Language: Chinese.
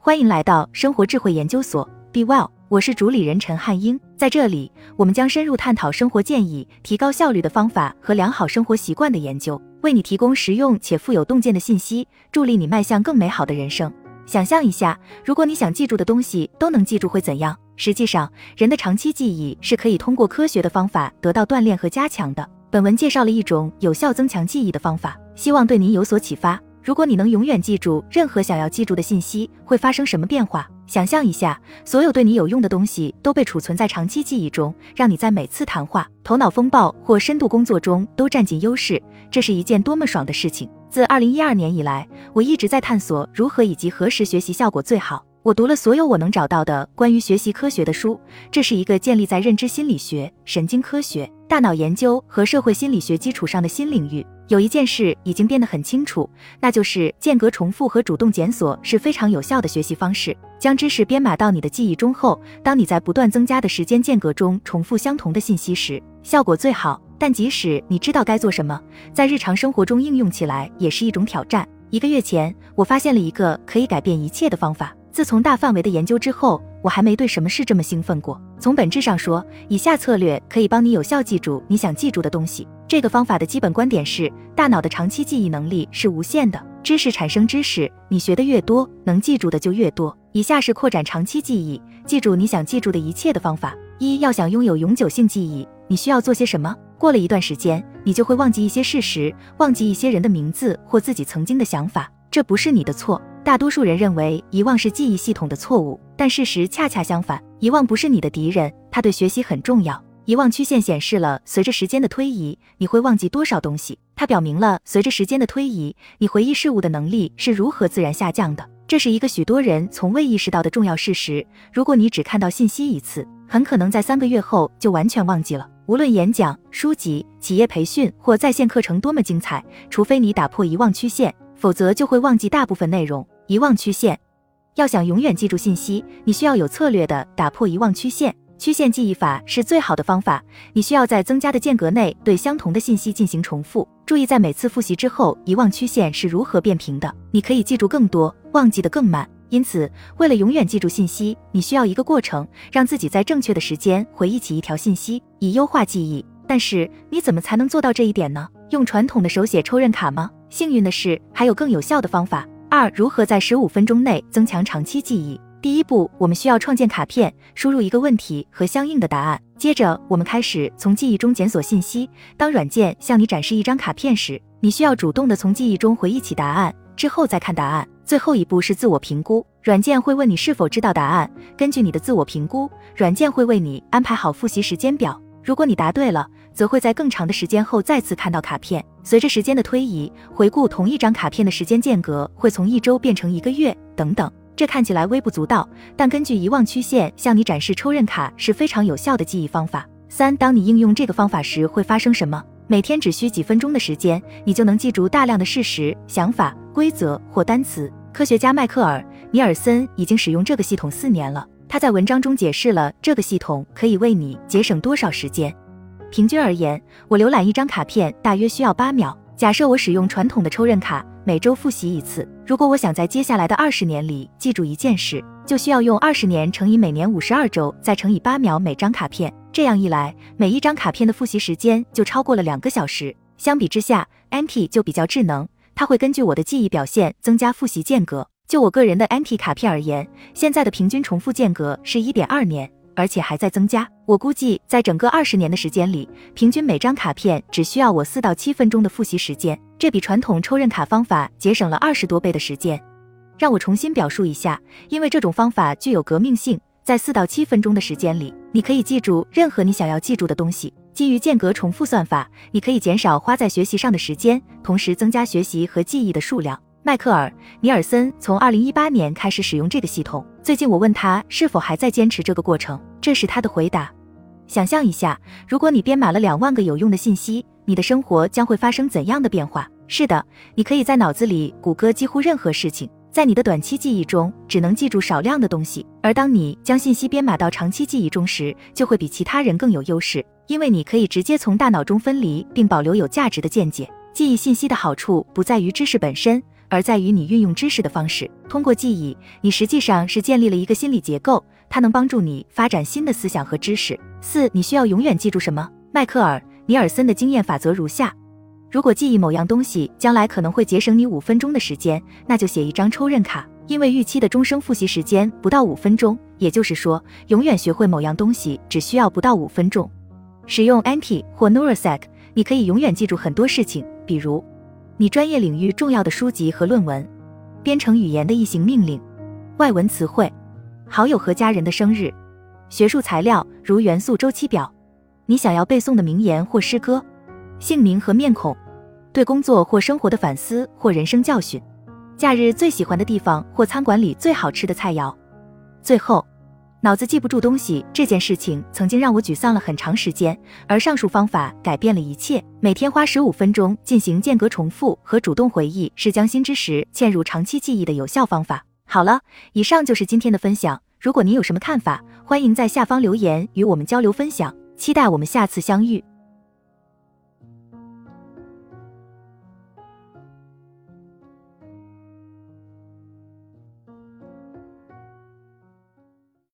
欢迎来到生活智慧研究所，Be Well，我是主理人陈汉英。在这里，我们将深入探讨生活建议、提高效率的方法和良好生活习惯的研究，为你提供实用且富有洞见的信息，助力你迈向更美好的人生。想象一下，如果你想记住的东西都能记住，会怎样？实际上，人的长期记忆是可以通过科学的方法得到锻炼和加强的。本文介绍了一种有效增强记忆的方法，希望对您有所启发。如果你能永远记住任何想要记住的信息，会发生什么变化？想象一下，所有对你有用的东西都被储存在长期记忆中，让你在每次谈话、头脑风暴或深度工作中都占尽优势。这是一件多么爽的事情！自二零一二年以来，我一直在探索如何以及何时学习效果最好。我读了所有我能找到的关于学习科学的书，这是一个建立在认知心理学、神经科学、大脑研究和社会心理学基础上的新领域。有一件事已经变得很清楚，那就是间隔重复和主动检索是非常有效的学习方式。将知识编码到你的记忆中后，当你在不断增加的时间间隔中重复相同的信息时，效果最好。但即使你知道该做什么，在日常生活中应用起来也是一种挑战。一个月前，我发现了一个可以改变一切的方法。自从大范围的研究之后，我还没对什么事这么兴奋过。从本质上说，以下策略可以帮你有效记住你想记住的东西。这个方法的基本观点是，大脑的长期记忆能力是无限的，知识产生知识，你学的越多，能记住的就越多。以下是扩展长期记忆、记住你想记住的一切的方法。一要想拥有永久性记忆，你需要做些什么？过了一段时间，你就会忘记一些事实，忘记一些人的名字或自己曾经的想法。这不是你的错。大多数人认为遗忘是记忆系统的错误，但事实恰恰相反，遗忘不是你的敌人，它对学习很重要。遗忘曲线显示了随着时间的推移，你会忘记多少东西。它表明了随着时间的推移，你回忆事物的能力是如何自然下降的。这是一个许多人从未意识到的重要事实。如果你只看到信息一次，很可能在三个月后就完全忘记了。无论演讲、书籍、企业培训或在线课程多么精彩，除非你打破遗忘曲线，否则就会忘记大部分内容。遗忘曲线，要想永远记住信息，你需要有策略的打破遗忘曲线。曲线记忆法是最好的方法。你需要在增加的间隔内对相同的信息进行重复。注意，在每次复习之后，遗忘曲线是如何变平的。你可以记住更多，忘记的更慢。因此，为了永远记住信息，你需要一个过程，让自己在正确的时间回忆起一条信息，以优化记忆。但是，你怎么才能做到这一点呢？用传统的手写抽认卡吗？幸运的是，还有更有效的方法。二、如何在十五分钟内增强长期记忆？第一步，我们需要创建卡片，输入一个问题和相应的答案。接着，我们开始从记忆中检索信息。当软件向你展示一张卡片时，你需要主动的从记忆中回忆起答案，之后再看答案。最后一步是自我评估，软件会问你是否知道答案。根据你的自我评估，软件会为你安排好复习时间表。如果你答对了，则会在更长的时间后再次看到卡片。随着时间的推移，回顾同一张卡片的时间间隔会从一周变成一个月，等等。这看起来微不足道，但根据遗忘曲线向你展示抽认卡是非常有效的记忆方法。三，当你应用这个方法时会发生什么？每天只需几分钟的时间，你就能记住大量的事实、想法、规则或单词。科学家迈克尔·尼尔森已经使用这个系统四年了。他在文章中解释了这个系统可以为你节省多少时间。平均而言，我浏览一张卡片大约需要八秒。假设我使用传统的抽认卡。每周复习一次。如果我想在接下来的二十年里记住一件事，就需要用二十年乘以每年五十二周，再乘以八秒每张卡片。这样一来，每一张卡片的复习时间就超过了两个小时。相比之下，Anki 就比较智能，它会根据我的记忆表现增加复习间隔。就我个人的 NT 卡片而言，现在的平均重复间隔是一点二年。而且还在增加。我估计，在整个二十年的时间里，平均每张卡片只需要我四到七分钟的复习时间，这比传统抽认卡方法节省了二十多倍的时间。让我重新表述一下，因为这种方法具有革命性，在四到七分钟的时间里，你可以记住任何你想要记住的东西。基于间隔重复算法，你可以减少花在学习上的时间，同时增加学习和记忆的数量。迈克尔·尼尔森从二零一八年开始使用这个系统。最近我问他是否还在坚持这个过程，这是他的回答。想象一下，如果你编码了两万个有用的信息，你的生活将会发生怎样的变化？是的，你可以在脑子里谷歌几乎任何事情，在你的短期记忆中只能记住少量的东西。而当你将信息编码到长期记忆中时，就会比其他人更有优势，因为你可以直接从大脑中分离并保留有价值的见解。记忆信息的好处不在于知识本身。而在于你运用知识的方式。通过记忆，你实际上是建立了一个心理结构，它能帮助你发展新的思想和知识。四，你需要永远记住什么？迈克尔·尼尔森的经验法则如下：如果记忆某样东西将来可能会节省你五分钟的时间，那就写一张抽认卡，因为预期的终生复习时间不到五分钟，也就是说，永远学会某样东西只需要不到五分钟。使用 Anki 或 Neurosec，你可以永远记住很多事情，比如你专业领域重要的书籍和论文、编程语言的异形命令、外文词汇、好友和家人的生日、学术材料如元素周期表、你想要背诵的名言或诗歌、姓名和面孔、对工作或生活的反思或人生教训、假日最喜欢的地方或餐馆里最好吃的菜肴。最后。脑子记不住东西这件事情曾经让我沮丧了很长时间，而上述方法改变了一切。每天花十五分钟进行间隔重复和主动回忆，是将新知识嵌入长期记忆的有效方法。好了，以上就是今天的分享。如果您有什么看法，欢迎在下方留言与我们交流分享。期待我们下次相遇。